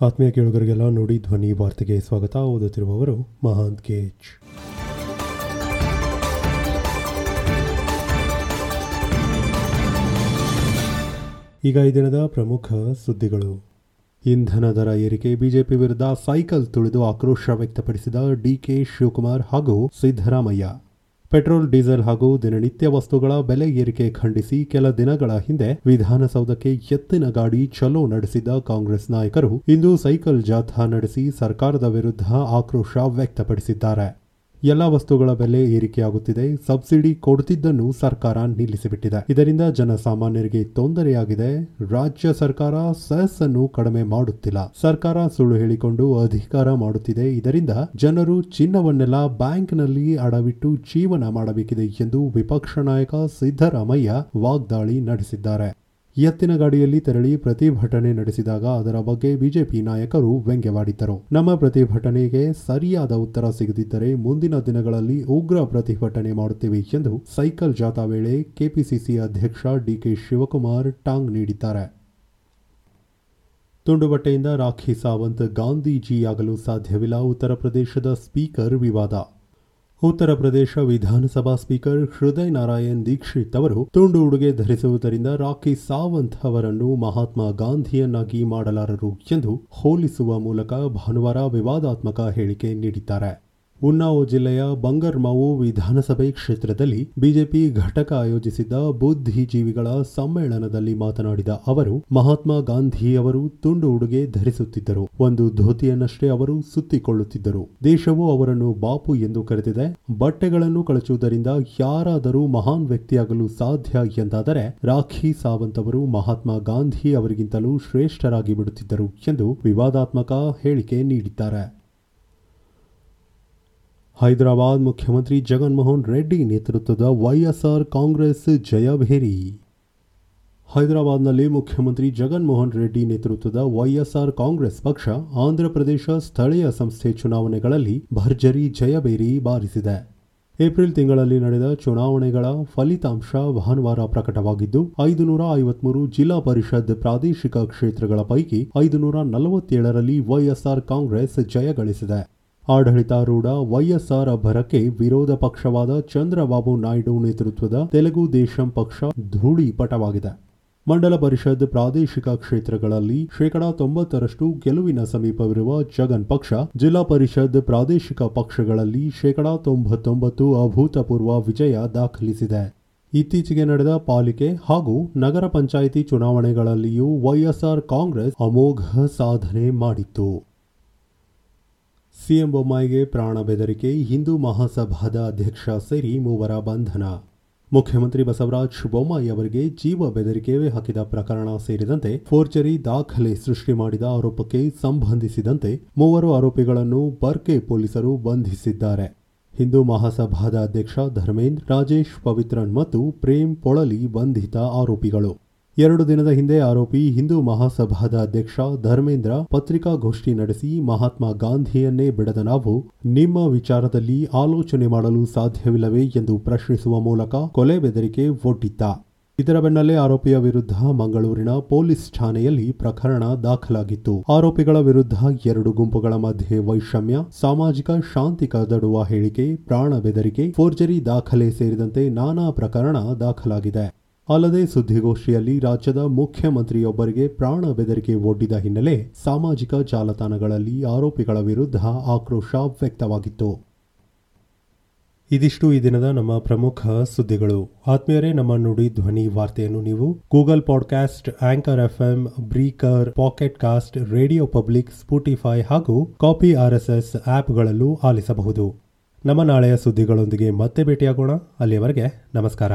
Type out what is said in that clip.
ಆತ್ಮೀಯ ಕೇಳುಗರಿಗೆಲ್ಲ ನೋಡಿ ಧ್ವನಿ ವಾರ್ತೆಗೆ ಸ್ವಾಗತ. ಓದುತ್ತಿರುವವರು ಮಹಾಂತ್ ಕೇಜ್ ಈಗ ಈ ದಿನದ ಪ್ರಮುಖ ಸುದ್ದಿಗಳು. ಇಂಧನ ದರ ಏರಿಕೆ, ಬಿಜೆಪಿ ವಿರುದ್ಧ ಸೈಕಲ್ ತುಳಿದು ಆಕ್ರೋಶ ವ್ಯಕ್ತಪಡಿಸಿದ ಡಿಕೆ ಶಿವಕುಮಾರ್ ಹಾಗೂ ಸಿದ್ದರಾಮಯ್ಯ. ಪೆಟ್ರೋಲ್, ಡೀಸೆಲ್ ಹಾಗೂ ದಿನನಿತ್ಯ ವಸ್ತುಗಳ ಬೆಲೆ ಏರಿಕೆ ಖಂಡಿಸಿ ಕೆಲ ದಿನಗಳ ಹಿಂದೆ ವಿಧಾನಸೌಧಕ್ಕೆ ಎತ್ತಿನ ಗಾಡಿ ಚಲೋ ನಡೆಸಿದ್ದ ಕಾಂಗ್ರೆಸ್ ನಾಯಕರು ಇಂದು ಸೈಕಲ್ ಜಾಥಾ ನಡೆಸಿ ಸರ್ಕಾರದ ವಿರುದ್ಧ ಆಕ್ರೋಶ ವ್ಯಕ್ತಪಡಿಸಿದ್ದಾರೆ. ಎಲ್ಲ ವಸ್ತುಗಳ ಬೆಲೆ ಏರಿಕೆಯಾಗುತ್ತಿದೆ. ಸಬ್ಸಿಡಿ ಕೊಡುತ್ತಿದ್ದನ್ನು ಸರ್ಕಾರ ನಿಲ್ಲಿಸಿಬಿಟ್ಟಿದೆ. ಇದರಿಂದ ಜನಸಾಮಾನ್ಯರಿಗೆ ತೊಂದರೆಯಾಗಿದೆ. ರಾಜ್ಯ ಸರ್ಕಾರ ಸೆಸ್ ಅನ್ನು ಕಡಿಮೆ ಮಾಡುತ್ತಿಲ್ಲ. ಸರ್ಕಾರ ಸುಳ್ಳು ಹೇಳಿಕೊಂಡು ಅಧಿಕಾರ ಮಾಡುತ್ತಿದೆ. ಇದರಿಂದ ಜನರು ಚಿನ್ನವನ್ನೆಲ್ಲ ಬ್ಯಾಂಕ್ನಲ್ಲಿ ಅಡವಿಟ್ಟು ಜೀವನ ಮಾಡಬೇಕಿದೆ ಎಂದು ವಿಪಕ್ಷ ನಾಯಕ ಸಿದ್ದರಾಮಯ್ಯ ವಾಗ್ದಾಳಿ ನಡೆಸಿದ್ದಾರೆ. ಎತ್ತಿನ ಗಾಡಿಯಲ್ಲಿ ತೆರಳಿ ಪ್ರತಿಭಟನೆ ನಡೆಸಿದಾಗ ಅದರ ಬಗ್ಗೆ ಬಿಜೆಪಿ ನಾಯಕರು ವ್ಯಂಗ್ಯವಾಡಿದ್ದರು. ನಮ್ಮ ಪ್ರತಿಭಟನೆಗೆ ಸರಿಯಾದ ಉತ್ತರ ಸಿಗದಿದ್ದರೆ ಮುಂದಿನ ದಿನಗಳಲ್ಲಿ ಉಗ್ರ ಪ್ರತಿಭಟನೆ ಮಾಡುತ್ತೇವೆ ಎಂದು ಸೈಕಲ್ ಜಾಥಾ ವೇಳೆ ಕೆಪಿಸಿಸಿ ಅಧ್ಯಕ್ಷ ಡಿಕೆ ಶಿವಕುಮಾರ್ ಟಾಂಗ್ ನೀಡಿದ್ದಾರೆ. ತುಂಡು ಬಟ್ಟೆಯಿಂದ ರಾಖಿ ಸಾವಂತ್ ಗಾಂಧೀಜಿಯಾಗಲು ಸಾಧ್ಯವಿಲ್ಲ ಉತ್ತರ ಪ್ರದೇಶದ ಸ್ಪೀಕರ್ ವಿವಾದ. ಉತ್ತರ ಪ್ರದೇಶ ವಿಧಾನಸಭಾ ಸ್ಪೀಕರ್ ಹೃದಯ್ ನಾರಾಯಣ್ ದೀಕ್ಷಿತ್ ಅವರು ತುಂಡು ಉಡುಗೆ ಧರಿಸುವುದರಿಂದ ರಾಖಿ ಸಾವಂತ್ ಅವರನ್ನು ಮಹಾತ್ಮ ಗಾಂಧಿಯನ್ನಾಗಿ ಮಾಡಲಾರರು ಎಂದು ಹೋಲಿಸುವ ಮೂಲಕ ಭಾನುವಾರ ವಿವಾದಾತ್ಮಕ ಹೇಳಿಕೆ ನೀಡಿದ್ದಾರೆ. ಉನ್ನಾವ್ ಜಿಲ್ಲೆಯ ಬಂಗರ್ಮಾವು ವಿಧಾನಸಭೆ ಕ್ಷೇತ್ರದಲ್ಲಿ ಬಿಜೆಪಿ ಘಟಕ ಆಯೋಜಿಸಿದ್ದ ಬುದ್ಧಿಜೀವಿಗಳ ಸಮ್ಮೇಳನದಲ್ಲಿ ಮಾತನಾಡಿದ ಅವರು, ಮಹಾತ್ಮ ಗಾಂಧಿಯವರು ತುಂಡು ಉಡುಗೆ ಧರಿಸುತ್ತಿದ್ದರು. ಒಂದು ಧೋತಿಯನ್ನಷ್ಟೇ ಅವರು ಸುತ್ತಿಕೊಳ್ಳುತ್ತಿದ್ದರು. ದೇಶವು ಅವರನ್ನು ಬಾಪು ಎಂದು ಕರೆದಿದೆ. ಬಟ್ಟೆಗಳನ್ನು ಕಳಚುವುದರಿಂದ ಯಾರಾದರೂ ಮಹಾನ್ ವ್ಯಕ್ತಿಯಾಗಲು ಸಾಧ್ಯ ಎಂದಾದರೆ ರಾಖಿ ಸಾವಂತ್ ಅವರು ಮಹಾತ್ಮ ಗಾಂಧಿ ಅವರಿಗಿಂತಲೂ ಶ್ರೇಷ್ಠರಾಗಿ ಬಿಡುತ್ತಿದ್ದರು ಎಂದು ವಿವಾದಾತ್ಮಕ ಹೇಳಿಕೆ ನೀಡಿದ್ದಾರೆ. ಹೈದರಾಬಾದ್ ಮುಖ್ಯಮಂತ್ರಿ ಜಗನ್ಮೋಹನ್ ರೆಡ್ಡಿ ನೇತೃತ್ವದ ವೈಎಸ್ಆರ್ ಕಾಂಗ್ರೆಸ್ ಜಯಭೇರಿ. ಹೈದರಾಬಾದ್ನಲ್ಲಿ ಮುಖ್ಯಮಂತ್ರಿ ಜಗನ್ಮೋಹನ್ ರೆಡ್ಡಿ ನೇತೃತ್ವದ ವೈಎಸ್ಆರ್ ಕಾಂಗ್ರೆಸ್ ಪಕ್ಷ ಆಂಧ್ರಪ್ರದೇಶ ಸ್ಥಳೀಯ ಸಂಸ್ಥೆ ಚುನಾವಣೆಗಳಲ್ಲಿ ಭರ್ಜರಿ ಜಯಭೇರಿ ಬಾರಿಸಿದೆ. ಏಪ್ರಿಲ್ ತಿಂಗಳಲ್ಲಿ ನಡೆದ ಚುನಾವಣೆಗಳ ಫಲಿತಾಂಶ ಭಾನುವಾರ ಪ್ರಕಟವಾಗಿದ್ದು, ಐದುನೂರ ಐವತ್ಮೂರು ಜಿಲ್ಲಾ ಪರಿಷತ್ ಪ್ರಾದೇಶಿಕ ಕ್ಷೇತ್ರಗಳ ಪೈಕಿ ಐದುನೂರ ನಲವತ್ತೇಳರಲ್ಲಿ ವೈಎಸ್ಆರ್ ಕಾಂಗ್ರೆಸ್ ಜಯಗಳಿಸಿದೆ ಆಡಳಿತಾರೂಢ ವೈಎಸ್ಆರ್ ಅಭರಕ್ಕೆ ವಿರೋಧ ಪಕ್ಷವಾದ ಚಂದ್ರಬಾಬು ನಾಯ್ಡು ನೇತೃತ್ವದ ತೆಲುಗು ದೇಶಂ ಪಕ್ಷ ಧೂಳಿಪಟವಾಗಿದೆ. ಮಂಡಲ ಪರಿಷತ್ ಪ್ರಾದೇಶಿಕ ಕ್ಷೇತ್ರಗಳಲ್ಲಿ ಶೇಕಡಾ ತೊಂಬತ್ತರಷ್ಟು ಗೆಲುವಿನ ಸಮೀಪವಿರುವ ಜಗನ್ ಪಕ್ಷ, ಜಿಲ್ಲಾ ಪರಿಷತ್ ಪ್ರಾದೇಶಿಕ ಪಕ್ಷಗಳಲ್ಲಿ ಶೇಕಡಾ ತೊಂಬತ್ತೊಂಬತ್ತು ಅಭೂತಪೂರ್ವ ವಿಜಯ ದಾಖಲಿಸಿದೆ. ಇತ್ತೀಚೆಗೆ ನಡೆದ ಪಾಲಿಕೆ ಹಾಗೂ ನಗರ ಪಂಚಾಯಿತಿ ಚುನಾವಣೆಗಳಲ್ಲಿಯೂ ವೈಎಸ್ಆರ್ ಕಾಂಗ್ರೆಸ್ ಅಮೋಘ ಸಾಧನೆ ಮಾಡಿತ್ತು. ಸಿಎಂ ಬೊಮ್ಮಾಯಿಗೆ ಪ್ರಾಣ ಬೆದರಿಕೆ, ಹಿಂದೂ ಮಹಾಸಭಾದ ಅಧ್ಯಕ್ಷ ಸೇರಿ ಮೂವರ ಬಂಧನ. ಮುಖ್ಯಮಂತ್ರಿ ಬಸವರಾಜ್ ಬೊಮ್ಮಾಯಿ ಅವರಿಗೆ ಜೀವ ಬೆದರಿಕೆ ಹಾಕಿದ ಪ್ರಕರಣ ಸೇರಿದಂತೆ ಫೋರ್ಜರಿ ದಾಖಲೆ ಸೃಷ್ಟಿ ಮಾಡಿದ ಆರೋಪಕ್ಕೆ ಸಂಬಂಧಿಸಿದಂತೆ ಮೂವರು ಆರೋಪಿಗಳನ್ನು ಬರ್ಕೆ ಪೊಲೀಸರು ಬಂಧಿಸಿದ್ದಾರೆ. ಹಿಂದೂ ಮಹಾಸಭಾದ ಅಧ್ಯಕ್ಷ ಧರ್ಮೇಂದ್ರ, ರಾಜೇಶ್, ಪವಿತ್ರನ್ ಮತ್ತು ಪ್ರೇಮ್ ಪೊಳಲಿ ಬಂಧಿತ ಆರೋಪಿಗಳು. ಎರಡು ದಿನದ ಹಿಂದೆ ಆರೋಪಿ ಹಿಂದೂ ಮಹಾಸಭಾದ ಅಧ್ಯಕ್ಷ ಧರ್ಮೇಂದ್ರ ಪತ್ರಿಕಾಗೋಷ್ಠಿ ನಡೆಸಿ ಮಹಾತ್ಮ ಗಾಂಧಿಯನ್ನೇ ಬಿಡದ ನಾವು ನಿಮ್ಮ ವಿಚಾರದಲ್ಲಿ ಆಲೋಚನೆ ಮಾಡಲು ಸಾಧ್ಯವಿಲ್ಲವೇ ಎಂದು ಪ್ರಶ್ನಿಸುವ ಮೂಲಕ ಕೊಲೆ ಬೆದರಿಕೆ ಒಡ್ಡಿದ್ದ. ಇದರ ಬೆನ್ನಲ್ಲೇ ಆರೋಪಿಯ ವಿರುದ್ಧ ಮಂಗಳೂರಿನ ಪೊಲೀಸ್ ಠಾಣೆಯಲ್ಲಿ ಪ್ರಕರಣ ದಾಖಲಾಗಿತ್ತು. ಆರೋಪಿಗಳ ವಿರುದ್ಧ ಎರಡು ಗುಂಪುಗಳ ಮಧ್ಯೆ ವೈಷಮ್ಯ, ಸಾಮಾಜಿಕ ಶಾಂತಿ ಕದಡುವ ಹೇಳಿಕೆ, ಪ್ರಾಣ ಬೆದರಿಕೆ, ಫೋರ್ಜರಿ ದಾಖಲೆ ಸೇರಿದಂತೆ ನಾನಾ ಪ್ರಕರಣ ದಾಖಲಾಗಿದೆ. ಅಲ್ಲದೆ ಸುದ್ದಿಗೋಷ್ಠಿಯಲ್ಲಿ ರಾಜ್ಯದ ಮುಖ್ಯಮಂತ್ರಿಯೊಬ್ಬರಿಗೆ ಪ್ರಾಣ ಬೆದರಿಕೆ ಒಡ್ಡಿದ ಹಿನ್ನೆಲೆ ಸಾಮಾಜಿಕ ಜಾಲತಾಣಗಳಲ್ಲಿ ಆರೋಪಿಗಳ ವಿರುದ್ಧ ಆಕ್ರೋಶ ವ್ಯಕ್ತವಾಗಿತ್ತು. ಇದಿಷ್ಟು ಈ ದಿನದ ನಮ್ಮ ಪ್ರಮುಖ ಸುದ್ದಿಗಳು. ಆತ್ಮೀಯರೇ, ನಮ್ಮ ನುಡಿ ಧ್ವನಿ ವಾರ್ತೆಯನ್ನು ನೀವು Google podcast, anchor FM, Breaker, pocket cast, radio public, Spotify ಹಾಗೂ ಕಾಪಿ ಆರ್ಎಸ್ಎಸ್ ಆಪ್ಗಳಲ್ಲೂ ಆಲಿಸಬಹುದು. ನಮ್ಮ ನಾಳೆಯ ಸುದ್ದಿಗಳೊಂದಿಗೆ ಮತ್ತೆ ಭೇಟಿಯಾಗೋಣ. ಅಲ್ಲಿಯವರೆಗೆ ನಮಸ್ಕಾರ.